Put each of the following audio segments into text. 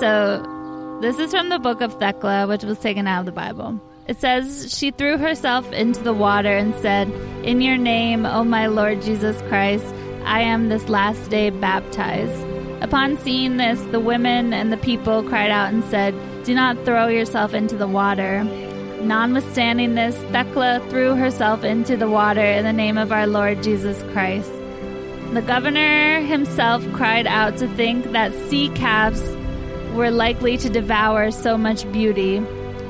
So, this is from the book of Thecla, which was taken out of the Bible. It says, She threw herself into the water and said, In your name, O my Lord Jesus Christ, I am this last day baptized. Upon seeing this, the women and the people cried out and said, Do not throw yourself into the water. Notwithstanding this, Thecla threw herself into the water in the name of our Lord Jesus Christ. The governor himself cried out to think that sea calves were likely to devour so much beauty.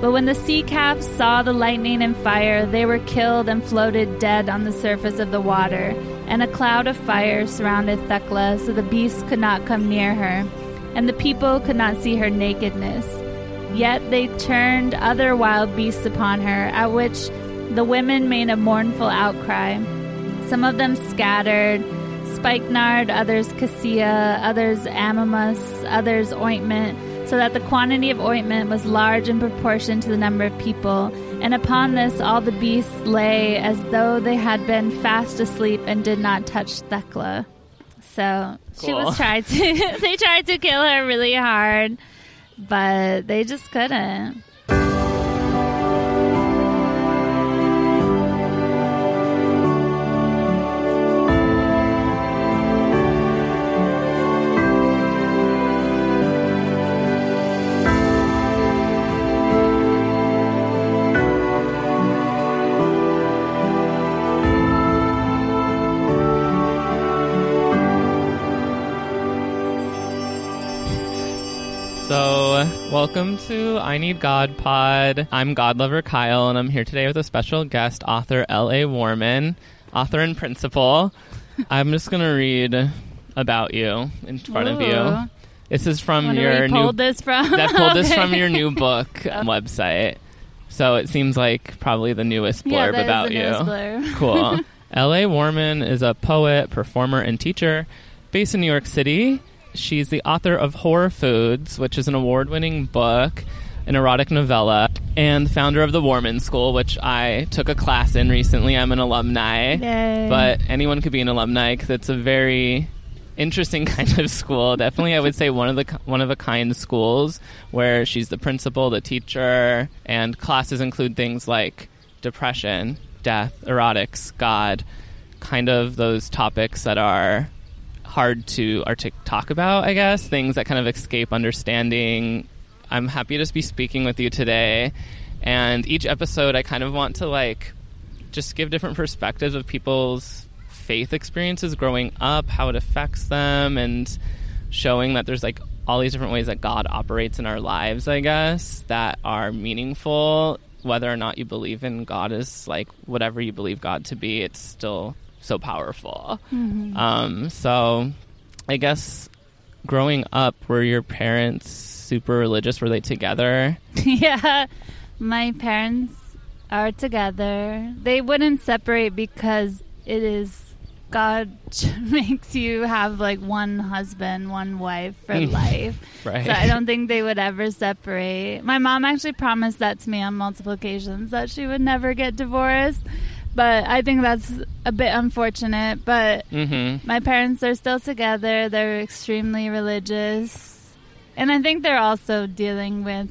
But when the sea calves saw the lightning and fire, they were killed and floated dead on the surface of the water. And a cloud of fire surrounded Thecla, so the beasts could not come near her, and the people could not see her nakedness. Yet they turned other wild beasts upon her, at which the women made a mournful outcry. Some of them scattered spikenard, others cassia, others amomum, others ointment, so that the quantity of ointment was large in proportion to the number of people. And upon this all the beasts lay as though they had been fast asleep and did not touch Thecla. So she was tried to they tried to kill her really hard but they just couldn't. Welcome to I Need God Pod. I'm God Lover Kyle, and I'm here today with a special guest, author L.A. Warman, author and principal. I'm just going to read about you in front of you. This is from your new this from. that pulled this from your new book website. So it seems like probably the newest blurb yeah, about you. blurb. cool. L.A. Warman is a poet, performer, and teacher based in New York City. She's the author of Horror Foods, which is an award winning book, an erotic novella, and founder of the Warman School, which I took a class in recently. I'm an alumni. Yay. But anyone could be an alumni because it's a very interesting kind of school. Definitely, I would say one of the one of a kind schools where she's the principal, the teacher, and classes include things like depression, death, erotics, God, kind of those topics that are hard to artic- talk about. I guess things that kind of escape understanding. I'm happy to just be speaking with you today, and each episode I kind of want to like just give different perspectives of people's faith experiences growing up, how it affects them, and showing that there's like all these different ways that God operates in our lives, I guess, that are meaningful. Whether or not you believe in God is like whatever you believe God to be, it's still so powerful. Um, so I guess growing up, were your parents super religious? Were they together? yeah, my parents are together. They wouldn't separate because it is God makes you have like one husband, one wife for life. Right. So I don't think they would ever separate. My mom actually promised that to me on multiple occasions that she would never get divorced. But I think that's a bit unfortunate. But Mm-hmm. my parents are still together. They're extremely religious. And I think they're also dealing with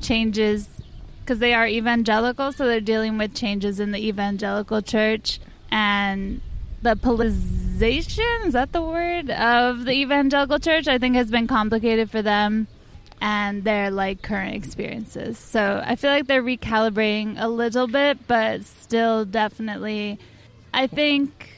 changes because they are evangelical, so they're dealing with changes in the evangelical church and the politicization, is that the word, of the evangelical church, I think has been complicated for them and their like current experiences. So I feel like they're recalibrating a little bit, but still definitely I think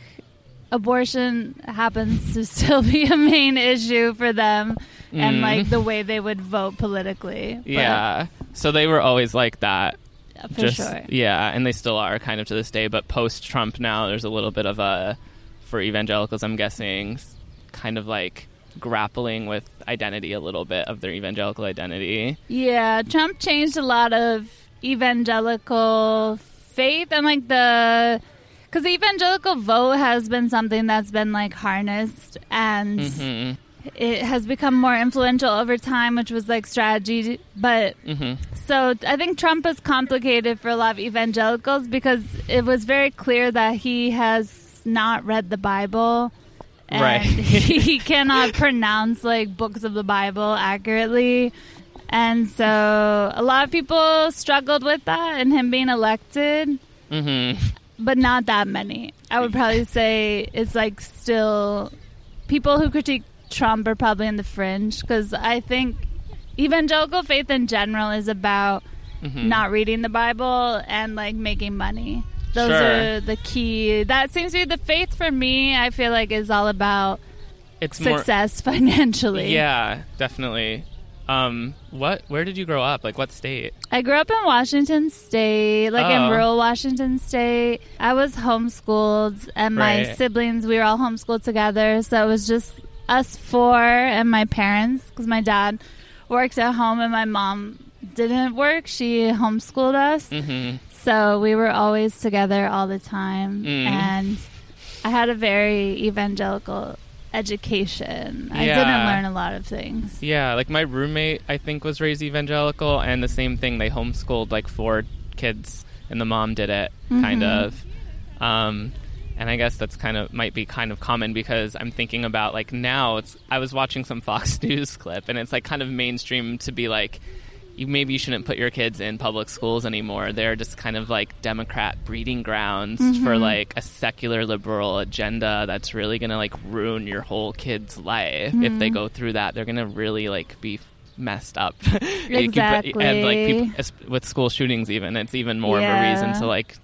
abortion happens to still be a main issue for them and Mm. like the way they would vote politically. But, Yeah. So they were always like that. yeah, for just sure. yeah, and they still are kind of to this day. But post Trump now, there's a little bit of a for evangelicals. I'm guessing, kind of like grappling with identity a little bit of their evangelical identity. Yeah, Trump changed a lot of evangelical faith and like the because the evangelical vote has been something that's been like harnessed and hmm it has become more influential over time, which was like strategy. But hmm so I think Trump is complicated for a lot of evangelicals because it was very clear that he has not read the Bible and Right. he cannot pronounce like books of the Bible accurately. And so a lot of people struggled with that and him being elected, Mm-hmm. but not that many. I would probably say it's like still people who critique Trump are probably in the fringe because I think evangelical faith in general is about Mm-hmm. not reading the Bible and like making money. Those Sure. are the key. That seems to be the faith for me. I feel like is all about It's more. success financially. Yeah, definitely. Um, what? Where did you grow up? Like, what state? I grew up in Washington State, like in Oh. rural Washington State. I was homeschooled, and my Right. siblings, we were all homeschooled together. So it was just us four and my parents, because my dad worked at home and my mom didn't work. She homeschooled us. Mm-hmm. So we were always together all the time. Mm. And I had a very evangelical education. I didn't learn a lot of things. Yeah, like my roommate, I think, was raised evangelical, and the same thing. They homeschooled like four kids, and the mom did it, kind Mhm. of. Um, and I guess that's kind of might be kind of common because I'm thinking about like now. It's I was watching some Fox News clip, and it's like kind of mainstream to be like. You, maybe you shouldn't put your kids in public schools anymore. They're just kind of like Democrat breeding grounds for Mhm. like a secular liberal agenda that's really gonna like ruin your whole kid's life if they Mhm. go through that. They're gonna really like be messed up. Keep- and like people, with school shootings, even it's even more of a reason to like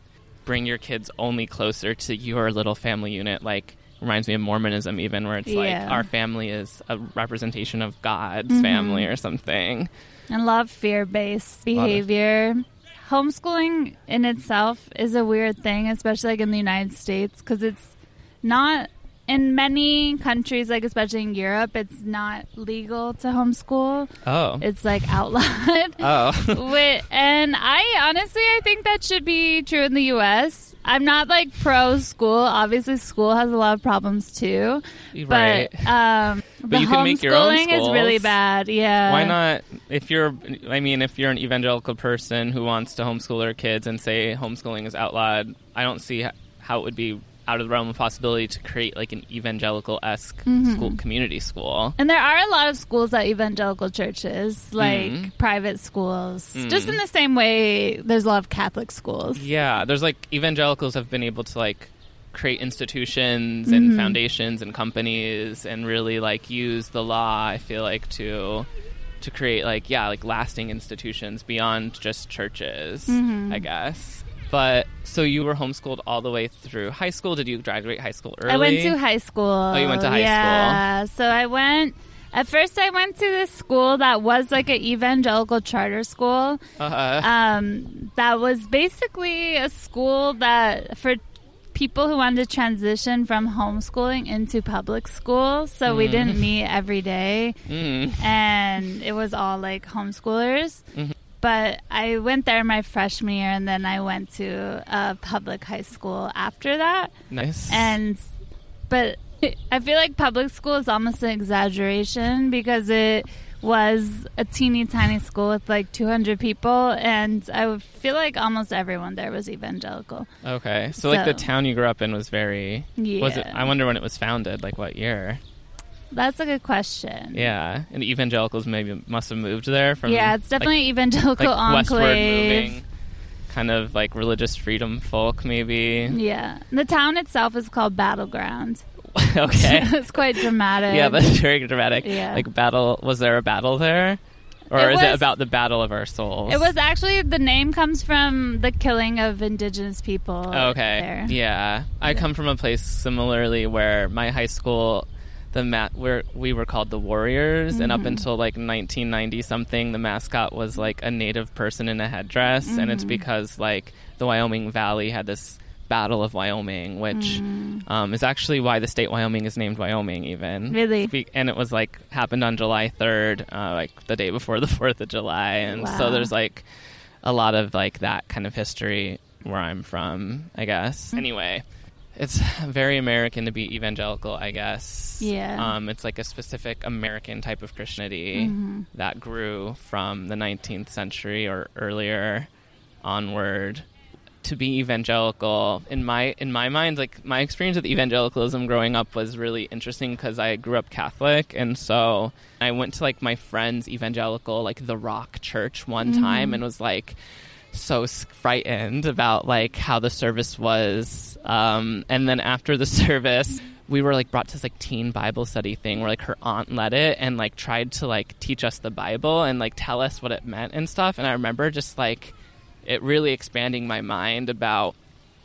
bring your kids only closer to your little family unit. Like reminds me of Mormonism, even where it's Yeah. like our family is a representation of God's Mhm. family or something. And love fear based behavior. Homeschooling in itself is a weird thing, especially like in the United States, because it's not in many countries, like especially in Europe, it's not legal to homeschool. Oh, It's like outlawed. oh, and I honestly, I think that should be true in the U.S. I'm not like pro school. Obviously, school has a lot of problems too. right. But um, But you can make your own homeschooling is really bad. Yeah. Why not? If you're, I mean, if you're an evangelical person who wants to homeschool their kids and say homeschooling is outlawed, I don't see how it would be out of the realm of possibility to create like an evangelical esque Mhm. school, community school. And there are a lot of schools at evangelical churches, like Mhm. private schools. Mm. Just in the same way, there's a lot of Catholic schools. Yeah, there's like evangelicals have been able to like create institutions and Mhm. foundations and companies and really like use the law. I feel like to to create like yeah like lasting institutions beyond just churches. I guess. But so you were homeschooled all the way through high school. Did you graduate high school early? I went to high school. Oh, you went to high school. yeah. So I went. At first, I went to this school that was like an evangelical charter school. Uh-huh. Um, that was basically a school that for people who wanted to transition from homeschooling into public school. So we Mm. didn't meet every day. Mm. and it was all like homeschoolers. Mhm. But I went there my freshman year, and then I went to a public high school after that. Nice. And but I feel like public school is almost an exaggeration because it was a teeny tiny school with like 200 people, and I would feel like almost everyone there was evangelical. okay, so, like the town you grew up in was very. Yeah, Was it? I wonder when it was founded. Like what year? That's a good question. Yeah, and evangelicals maybe must have moved there from. yeah, it's like, definitely evangelical like westward moving, kind of like religious freedom folk, maybe. Yeah. The town itself is called Battleground. okay. it's quite dramatic. yeah, that's very dramatic. Yeah. Like battle. Was there a battle there, or It is it about the battle of our souls? it was actually the name comes from the killing of indigenous people. Okay. There. Yeah, I Yeah. come from a place similarly where my high school, the mat where we were called the Warriors, and up Mhm. until like 1990 something, the mascot was like a native person in a headdress, and it's Mhm. because like the Wyoming Valley had this Battle of Wyoming, which Mm. um, is actually why the state Wyoming is named Wyoming, even. Really? Be- and it was like happened on July 3rd, uh, like the day before the 4th of July, and so there's like a lot of like that kind of history where I'm from, I guess. Mm. Anyway, it's very American to be evangelical, I guess. Yeah. Um, it's like a specific American type of Christianity Mhm. that grew from the 19th century or earlier onward to be evangelical in my in my mind like my experience with evangelicalism growing up was really interesting because i grew up catholic and so i went to like my friend's evangelical like the rock church one Mm-hmm. time and was like so frightened about like how the service was um, and then after the service we were like brought to this like teen bible study thing where like her aunt led it and like tried to like teach us the bible and like tell us what it meant and stuff. And i remember just like it really expanding my mind about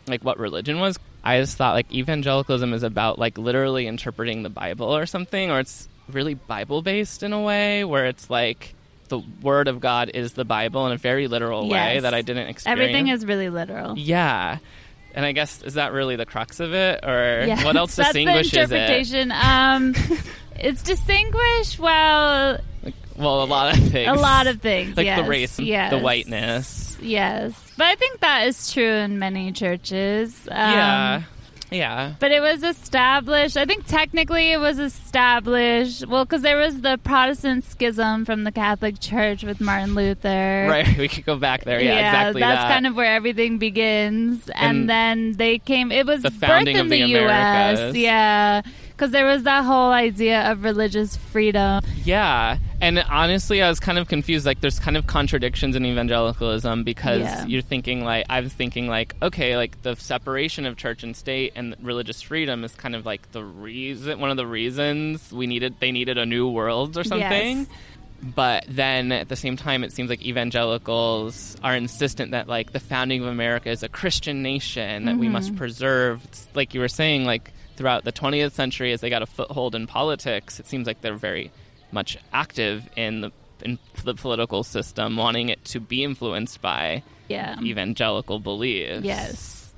like what religion was. I just thought like evangelicalism is about like literally interpreting the bible or something or it's really bible based in a way where it's like the word of god is the bible in a very literal way that i didn't experience Everything is really literal. yeah and i guess is that really the crux of it or Yeah, what else that's the distinguishes it interpretation. Um, it's distinguished. Well, like, well a lot of things a lot of things. like yes, the race yes. the whiteness Yes, but I think that is true in many churches. Um, yeah yeah But it was established. I think technically it was established. Well, because there was the Protestant schism from the Catholic Church with Martin Luther. right we could go back there yeah, exactly that's that. kind of where everything begins. And, And then they came. It was the birthed founding in of the, the U.S. Yeah, because there was that whole idea of religious freedom. Yeah. And honestly, I was kind of confused. Like, there's kind of contradictions in evangelicalism because Yeah. you're thinking, like, I was thinking, like, okay, like the separation of church and state and religious freedom is kind of like the reason, one of the reasons we needed, they needed a new world or something. Yes. But then at the same time, it seems like evangelicals are insistent that, like, the founding of America is a Christian nation that we must mm-hmm. preserve. It's like you were saying, like, throughout the 20th century, as they got a foothold in politics, it seems like they're very much active in the in the political system, wanting it to be influenced by Yeah. evangelical beliefs. Yes.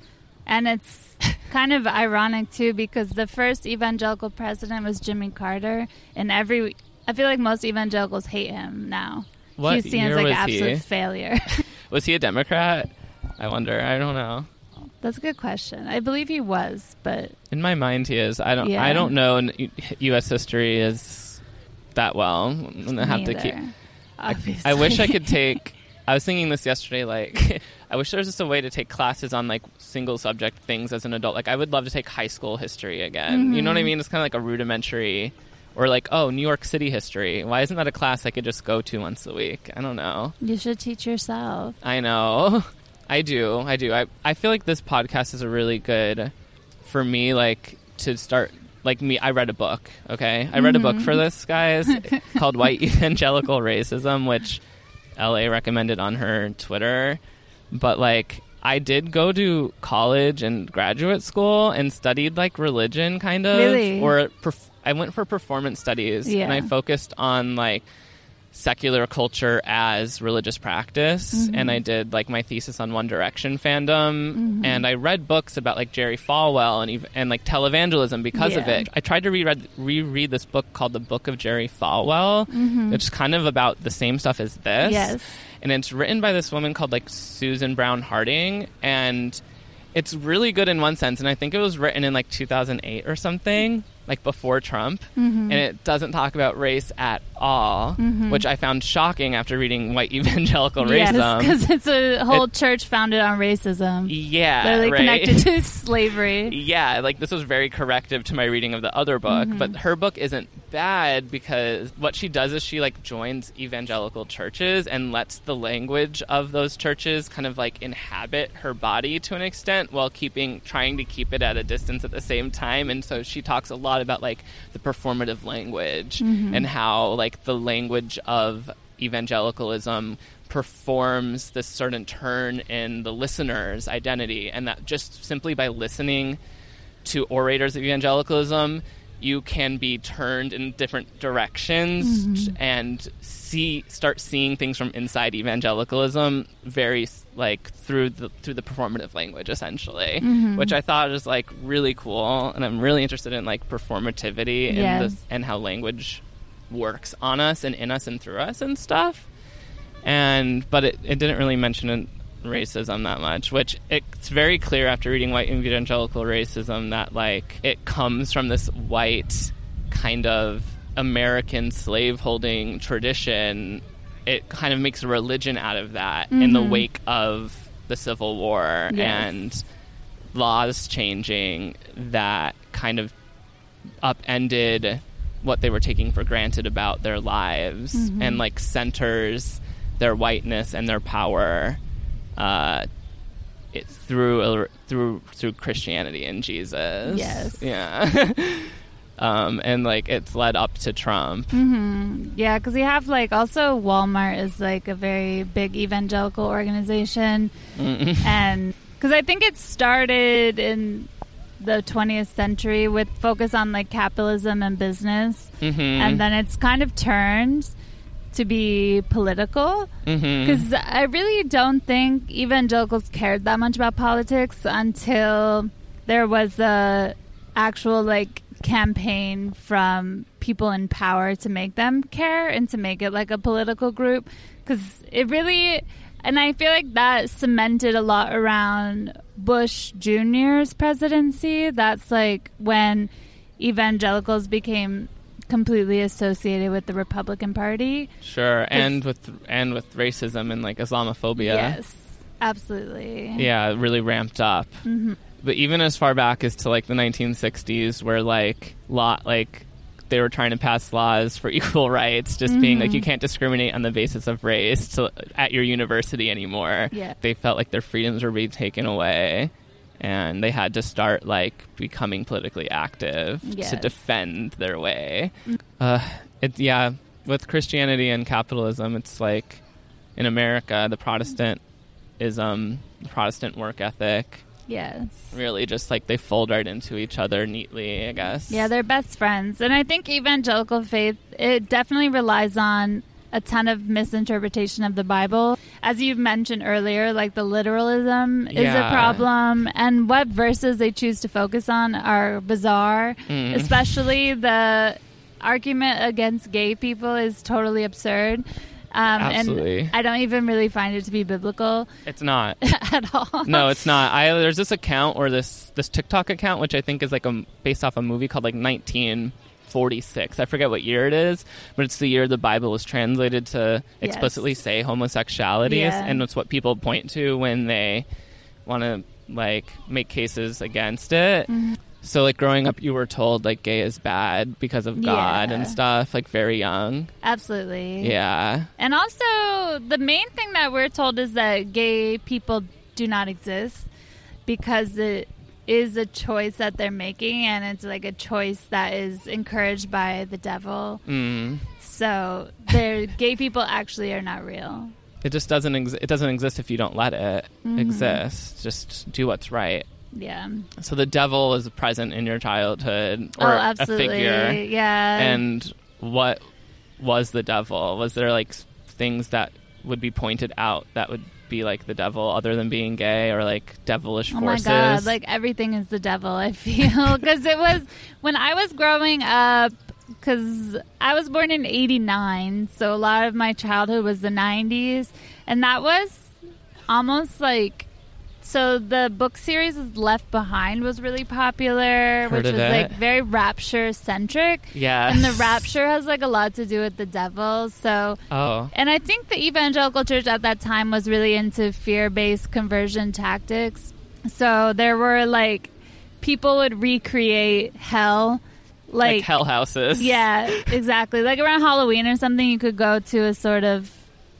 And it's kind of ironic too because the first evangelical president was Jimmy Carter and every I feel like most evangelicals hate him now. What year as like was absolute he? failure. Was he a Democrat? I wonder. I don't know. That's a good question. I believe he was, but In my mind, he is. I don't. Yeah. I don't know U.S. history is that well. I'm gonna have to keep. obviously. I wish I could take. I was thinking this yesterday. Like, I wish there was just a way to take classes on like single subject things as an adult. Like, I would love to take high school history again. You know what I Mhm. mean? It's kind of like a rudimentary, or like, oh, New York City history. Why isn't that a class I could just go to once a week? I don't know. You should teach yourself. I know. I do. I do. I I feel like this podcast is a really good for me like to start like me I read a book, okay? I read a book for mm-hmm. this guys called White Evangelical Racism which LA recommended on her Twitter. But like I did go to college and graduate school and studied like religion kind of Really? or perf- I went for performance studies and I focused on like secular culture as religious practice Mm-hmm. and I did like my thesis on One Direction fandom Mm-hmm. and I read books about like Jerry Falwell and ev- and like televangelism because of it. I tried to reread reread this book called The Book of Jerry Falwell, which is kind of about the same stuff as this. Mm-hmm. Yes. And it's written by this woman called like Susan Brown Harding and it's really good in one sense and I think it was written in like 2008 or something, like before Trump, and it doesn't talk about race at all, which I found shocking after reading White Evangelical Yes, Racism. because it's a whole It- church founded on racism. yeah, Literally right? connected to slavery. yeah, like this was very corrective to my reading of the other book, Mm-hmm. but her book isn't bad because what she does is she like joins evangelical churches and lets the language of those churches kind of like inhabit her body to an extent while keeping trying to keep it at a distance at the same time and so she talks a lot about like the performative language mm-hmm. and how like the language of evangelicalism performs this certain turn in the listener's identity. And that just simply by listening to orators of evangelicalism you can be turned in different directions mm-hmm. and see start seeing things from inside evangelicalism very like through the through the performative language essentially mm-hmm. which i thought was like really cool and i'm really interested in like performativity and the, and how language works on us and in us and through us and stuff. And but it, it didn't really mention racism that much which it's very clear after reading white evangelical racism that like it comes from this white kind of american slaveholding tradition it kind of makes a religion out of that in the wake of the Civil War Yes. and laws changing that kind of upended what they were taking for granted about their lives Mm-hmm. and like centers their whiteness and their power uh, it, through through through Christianity and Jesus. Yes. Yeah. um, and like it's led up to Trump. Mm-hmm. Yeah, because you have like also Walmart is like a very big evangelical organization, Mm-mm. and because I think it started in the 20th century with focus on like capitalism and business, Mhm. and then it's kind of turned to be political. Because I really don't think evangelicals cared that much about politics until there was a actual like campaign from people in power to make them care and to make it like a political group. Because it really, and I feel like that cemented a lot around Bush Jr.'s presidency. That's like when evangelicals became completely associated with the Republican Party. Sure, and with and with racism and like Islamophobia. Yes, absolutely. Yeah, it really ramped up. Mhm. But even as far back as to like the 1960s, where like law, like they were trying to pass laws for equal rights, just being like you can't discriminate on the basis of race to, at your university anymore. Yeah. They felt like their freedoms were being taken away, and they had to start like becoming politically active to defend their way. Uh, it yeah, with Christianity and capitalism, it's like in America, the Protestant is um the Protestant work ethic Yes. really just like they fold right into each other neatly, I guess. Yeah, they're best friends. And I think evangelical faith, it definitely relies on a ton of misinterpretation of the Bible. As you mentioned earlier, like the literalism is a problem, and what verses they choose to focus on are bizarre, Mm. especially the argument against gay people is totally absurd. Um, Absolutely. And I don't even really find it to be biblical It's not. at all. no, it's not. I there's this account or this this TikTok account which I think is like a based off a movie called like 1946. I forget what year it is, but it's the year the Bible was translated to Yes. explicitly say homosexuality, Yeah. and it's what people point to when they want to like make cases against it. Mm-hmm. So like growing up, you were told like gay is bad because of God Yeah. and stuff, like very young. Absolutely. Yeah. And also, the main thing that we're told is that gay people do not exist because it is a choice that they're making, and it's like a choice that is encouraged by the devil. Mm. So, they're, gay people actually are not real. It just doesn't. Ex- it doesn't exist if you don't let it Mm-hmm. exist. Just do what's right. Yeah. So the devil is present in your childhood, oh, or absolutely. a figure. Yeah. And what was the devil? Was there like things that would be pointed out that would be like the devil, other than being gay, or like devilish Oh forces? my god! Like everything is the devil. I feel because it was when I was growing up. Because I was born in '89, so a lot of my childhood was the '90s, and that was almost like. So the book series Left Behind was really popular, Heard which was it. like very rapture centric, yeah. and the rapture has like a lot to do with the devil. So oh. and I think the evangelical church at that time was really into fear based conversion tactics. So there were like people would recreate hell. Like, Like, hell houses. yeah, exactly. Like around Halloween or something, you could go to a sort of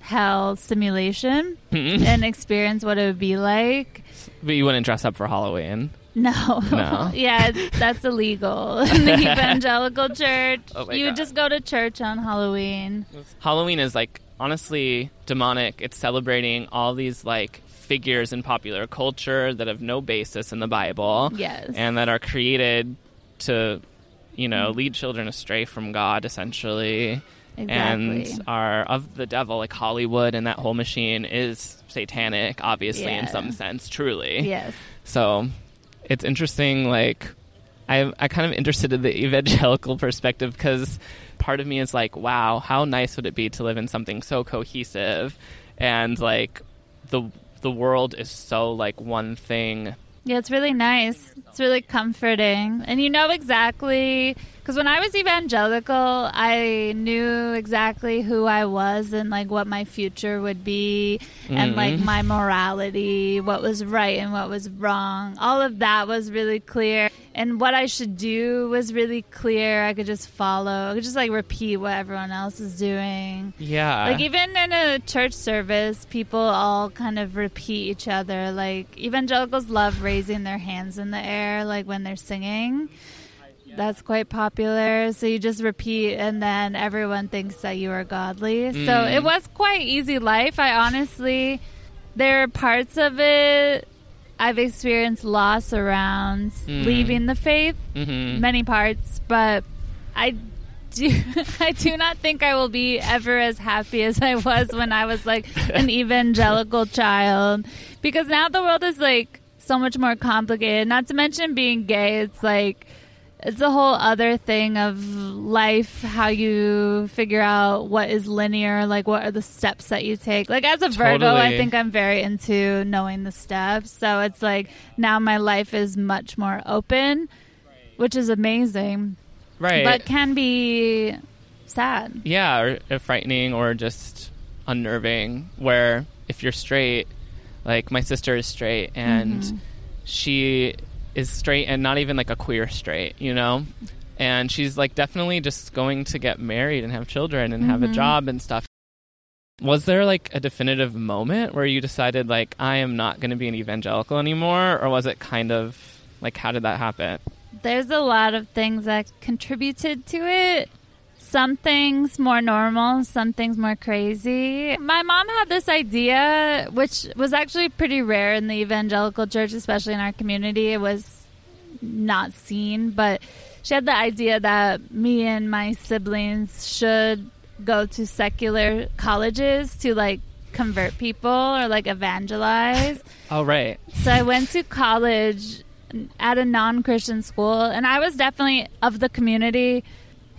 hell simulation and experience what it would be like. But you wouldn't dress up for Halloween. No. No. yeah, that's illegal in the evangelical church. Oh you would God. just go to church on Halloween. Halloween is like honestly demonic. It's celebrating all these like figures in popular culture that have no basis in the Bible. Yes. And that are created to, you know, lead children astray from God essentially. Exactly. And are of the devil, like Hollywood and that whole machine is satanic, obviously, in some sense, truly. Yes. So it's interesting, like, I, I kind of interested in the evangelical perspective because part of me is like, wow, how nice would it be to live in something so cohesive and like the the world is so like one thing. Yeah, it's really nice. It's really comforting. And you know exactly Because when I was evangelical, I knew exactly who I was and like what my future would be, and like Mhm. my morality, what was right and what was wrong. All of that was really clear, and what I should do was really clear. I could just follow. I could just like repeat what everyone else is doing. Yeah. Like even in a church service, people all kind of repeat each other. Like evangelicals love raising their hands in the air, like when they're singing. That's quite popular. So you just repeat, and then everyone thinks that you are godly. So Mm. it was quite easy life. I honestly, there are parts of it I've experienced loss around Mm. leaving the faith hmm many parts, but I do I do not think I will be ever as happy as I was when I was like an evangelical child because now the world is like so much more complicated. Not to mention being gay, it's like it's a whole other thing of life how you figure out what is linear like what are the steps that you take like as a virgo i think i'm very into knowing the steps so it's like now my life is much more open which is amazing Right. but can be sad yeah, or, or frightening or just unnerving. Where if you're straight, like my sister is straight and Mhm. she is straight and not even like a queer straight, you know? And she's like definitely just going to get married and have children and have a Mhm. job and stuff. Was there like a definitive moment where you decided like I am not going to be an evangelical anymore or was it kind of like how did that happen? there's a lot of things that contributed to it. Some things more normal, some things more crazy. My mom had this idea, which was actually pretty rare in the evangelical church, especially in our community. It was not seen, but she had the idea that me and my siblings should go to secular colleges to like convert people or like evangelize. Oh right. So I went to college at a non Christian school, and I was definitely of the community.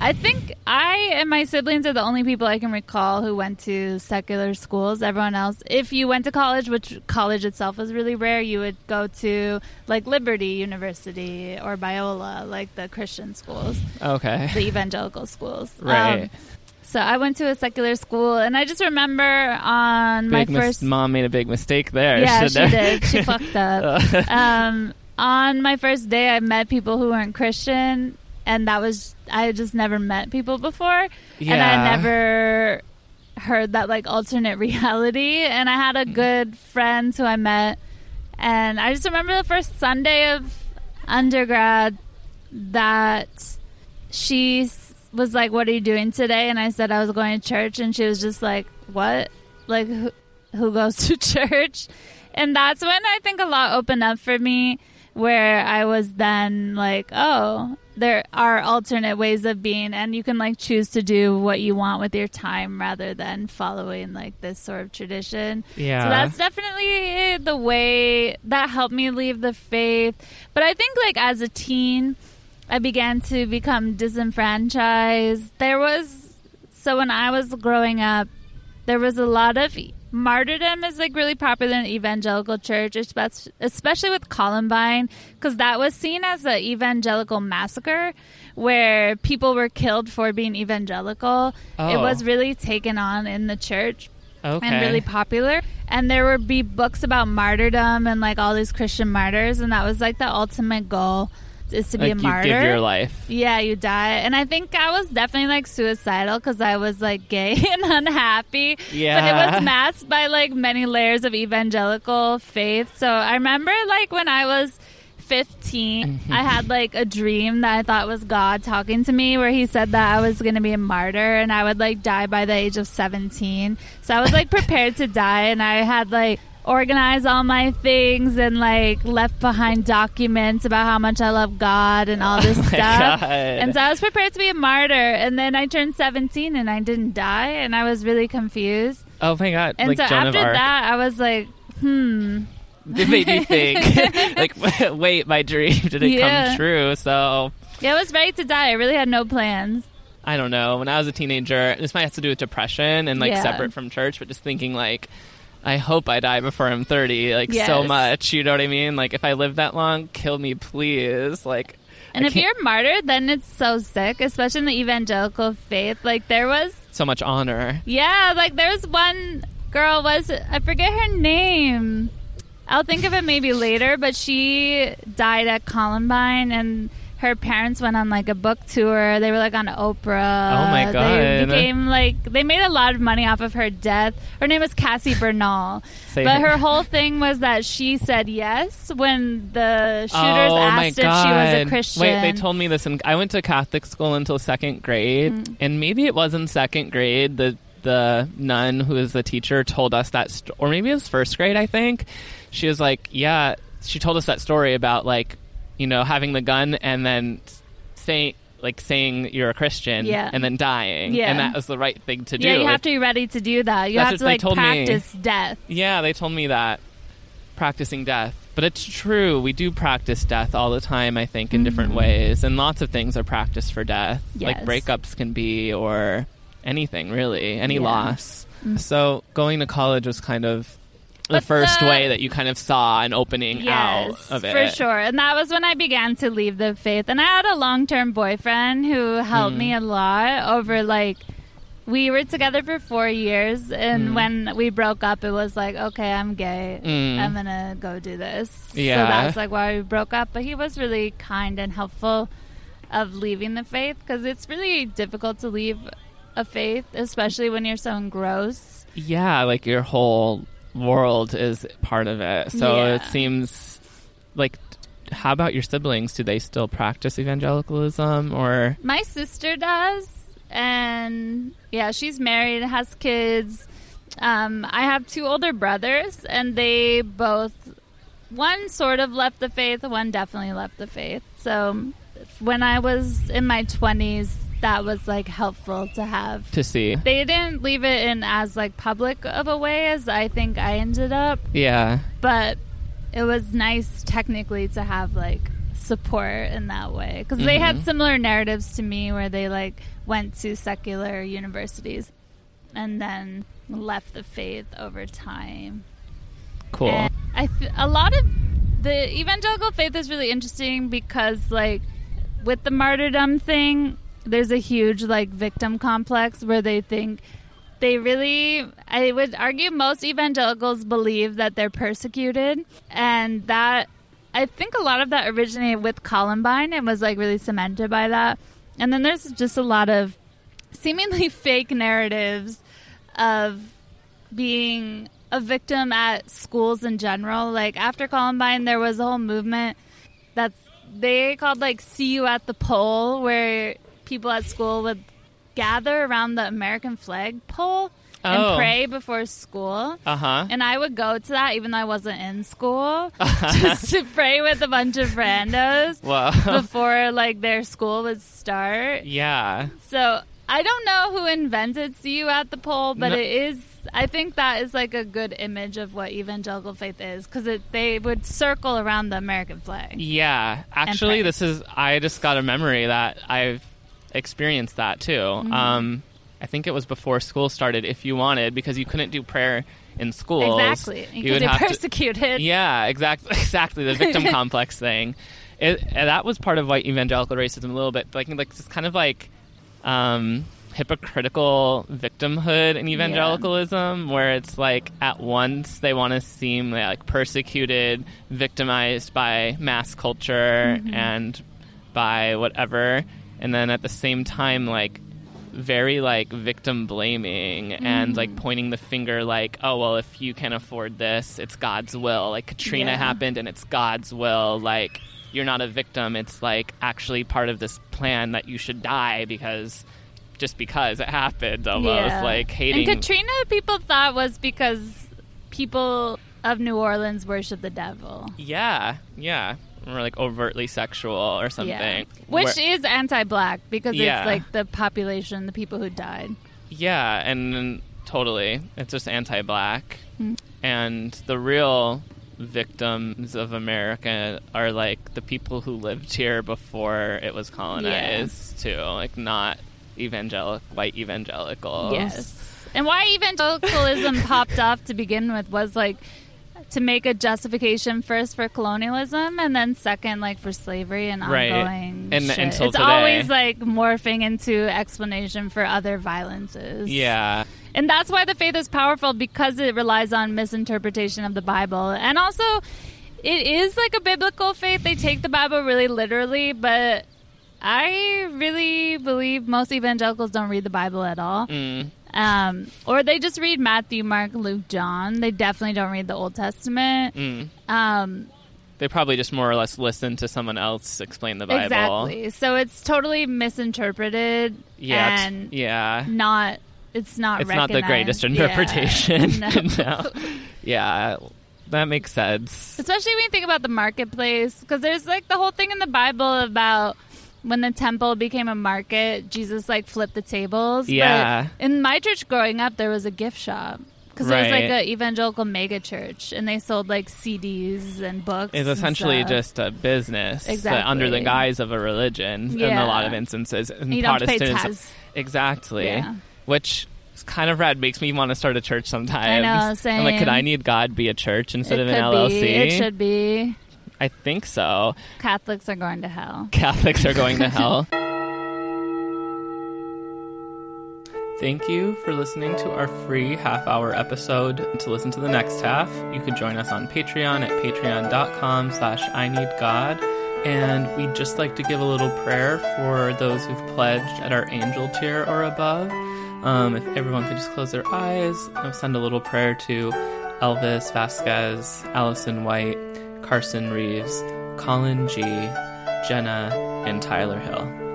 I think I and my siblings are the only people I can recall who went to secular schools. Everyone else, if you went to college, which college itself was really rare, you would go to like Liberty University or Biola, like the Christian schools, Okay. the evangelical schools. Right. Um, so I went to a secular school, and I just remember on my Big mis- first mom made a big mistake there. yeah, shouldn't she did. She fucked up. Um, on my first day, I met people who weren't Christian, and that was I had just never met people before, and I never heard that like alternate reality. And I had a mm. good friend who I met, and I just remember the first Sunday of undergrad that she was like, "What are you doing today?" And I said I was going to church, and she was just like, "What? Like who, who goes to church?" And that's when I think a lot opened up for me, where I was then like, "Oh, there are alternate ways of being, and you can like choose to do what you want with your time rather than following like this sort of tradition." yeah. So that's definitely the way that helped me leave the faith. But I think like as a teen, I began to become disenfranchised. There was so when I was growing up, there was a lot of martyrdom is like really popular in the evangelical church, especially with Columbine, because that was seen as an evangelical massacre where people were killed for being evangelical. It Oh. was really taken on in the church okay. and really popular. And there would be books about martyrdom and like all these Christian martyrs, and that was like the ultimate goal is to be like a you martyr. give your life. Yeah, you die. And I think I was definitely like suicidal because I was like gay and unhappy. Yeah. But it was masked by like many layers of evangelical faith. So I remember like when I was 15, I mm-hmm. had like a dream that I thought was God talking to me where he said that I was going to be a martyr and I would like die by the age of 17. So I was like prepared to die and I had like organized all my things and like left behind documents about how much I love God and all this Oh stuff. God. And so I was prepared to be a martyr and then I turned 17 and I didn't die and I was really confused. Oh my god! And like so Joan after that I was like, hmm, it made me think. like, wait, my dream did it Yeah. come true? So yeah, I was ready to die. I really had no plans. I don't know. When I was a teenager, this might have to do with depression and like Yeah. separate from church, but just thinking like. I hope I die before I'm 30, like so much. You know what I mean? Like, if I live that long, kill me, please. Like, And I if can't- you're martyred, then it's so sick, especially in the evangelical faith. Like there was, so much honor. yeah, like there was one girl was I forget her name. I'll think of it maybe later, but she died at Columbine and her parents went on like a book tour. They were like on Oprah. Oh, my They God. became like they made a lot of money off of her death. Her name was Cassie Bernall. Say but her- whole thing was that she said yes when the shooters oh asked if she was a Christian. Wait, they told me this, and I went to Catholic school until second grade, Mm. and maybe it was in second grade. The the nun who is the teacher told us that, st- or maybe it was first grade. I think she was like, yeah. She told us that story about like, you know, having the gun and then saying like saying you're a Christian, Yeah. and then dying, Yeah. and that was the right thing to do. yeah, you have Like, to be ready to do that. You have to like told me. practice death. Yeah, they told me that practicing death. But it's true. We do practice death all the time, I think, in different mm-hmm. ways. And lots of things are practiced for death. Like breakups can be, or anything really, any Yeah. Loss. Mm. So going to college was kind of the first the- way that you kind of saw an opening out of it. for sure. And that was when I began to leave the faith. And I had a long term boyfriend who helped Mm. me a lot over like we were together for four years and Mm. when we broke up it was like, Okay, I'm gay. Mm. I'm gonna go do this. Yeah. So that's like why we broke up. But he was really kind and helpful of leaving the faith because it's really difficult to leave a faith, especially when you're so engrossed. Yeah, like your whole world is part of it. So Yeah. it seems like. How about your siblings? Do they still practice evangelicalism or? My sister does, and yeah, she's married, has kids. Um, I have two older brothers, and they both one sort of left the faith, one definitely left the faith. So when I was in my twenties, that was like helpful to have. to see. They didn't leave it in as like public of a way as I think I ended up, Yeah. but it was nice technically to have like support in that way because they had Mhm. similar narratives to me where they like went to secular universities and then left the faith over time Cool. and I th- a lot of the evangelical faith is really interesting because like with the martyrdom thing, there's a huge like victim complex where they think they really I would argue most evangelicals believe that they're persecuted and that I think a lot of that originated with Columbine and was like really cemented by that. And then there's just a lot of seemingly fake narratives of being a victim at schools in general. Like after Columbine, there was a whole movement that's they called like "See You at the Pole," where people at school would gather around the American flag pole and Oh. pray before school. Uh huh. And I would go to that even though I wasn't in school, just to pray with a bunch of randos before like their school would start. yeah. So I don't know who invented "See You at the Pole," but No- it is. I think that is like a good image of what evangelical faith is because they would circle around the American flag. Yeah. Actually, this is. I just got a memory that I've experienced that too. Mm-hmm. Um, I think it was before school started. If you wanted, because you couldn't do prayer in school, Exactly, You would have to. persecuted. Yeah, exactly. Exactly. The victim complex thing. It, that was part of white evangelical racism a little bit. Like, like it's kind of like um, hypocritical victimhood in evangelicalism, where it's like at once they want to seem like persecuted, victimized by mass culture and by whatever, and then at the same time, like very like victim blaming and like mm. pointing the finger like oh well if you can afford this it's god's will like katrina Yeah. happened and it's god's will like you're not a victim it's like actually part of this plan that you should die because just because it happened almost Yeah. like hating And Katrina, people thought was because people of New Orleans worship the devil. yeah yeah or like overtly sexual or something Yeah. Which Where- is anti-black because Yeah. it's like the population, the people who died. Yeah, and totally. It's just anti black. Hmm. And the real victims of America are like the people who lived here before it was colonized, too. Like, not evangelic, white evangelicals. Yes. And why evangelicalism popped off to begin with was like to make a justification first for colonialism and then second like for slavery and Right. ongoing And- shit. until it's today. always like morphing into explanation for other violences Yeah. and that's why the faith is powerful because it relies on misinterpretation of the bible and also it is like a biblical faith they take the bible really literally but i really believe most evangelicals don't read the bible at all Mm. Um, or they just read Matthew, Mark, Luke, John. They definitely don't read the Old Testament. Mm. Um, They probably just more or less listen to someone else explain the Bible. exactly. So it's totally misinterpreted Yeah. yeah. not. It's not. It's not the greatest interpretation. Yeah, no. No. Yeah. That makes sense. Especially when you think about the marketplace, because there's like the whole thing in the Bible about when the temple became a market, Jesus like flipped the tables. But Yeah. in my church growing up, there was a gift shop. Because it was like an evangelical mega church, and they sold like CDs and books. It's essentially just a business Exactly. under the guise of a religion in a lot of instances. In you don't pay Protestantism- Exactly. Yeah. Which is kind of rad. Makes me want to start a church sometimes. I know, I'm like, could. I need God be a church instead it of an LLC? be. It should be. I think so. Catholics are going to hell. Catholics are going to hell. Thank you for listening to our free half hour episode. To listen to the next half, you can join us on Patreon at patreon.com slash I need God. And we'd just like to give a little prayer for those who've pledged at our angel tier or above. Um, if everyone could just close their eyes, I'll send a little prayer to Elvis Vasquez, Allison White, Carson Reeves, Colin G, Jenna, and Tyler Hill.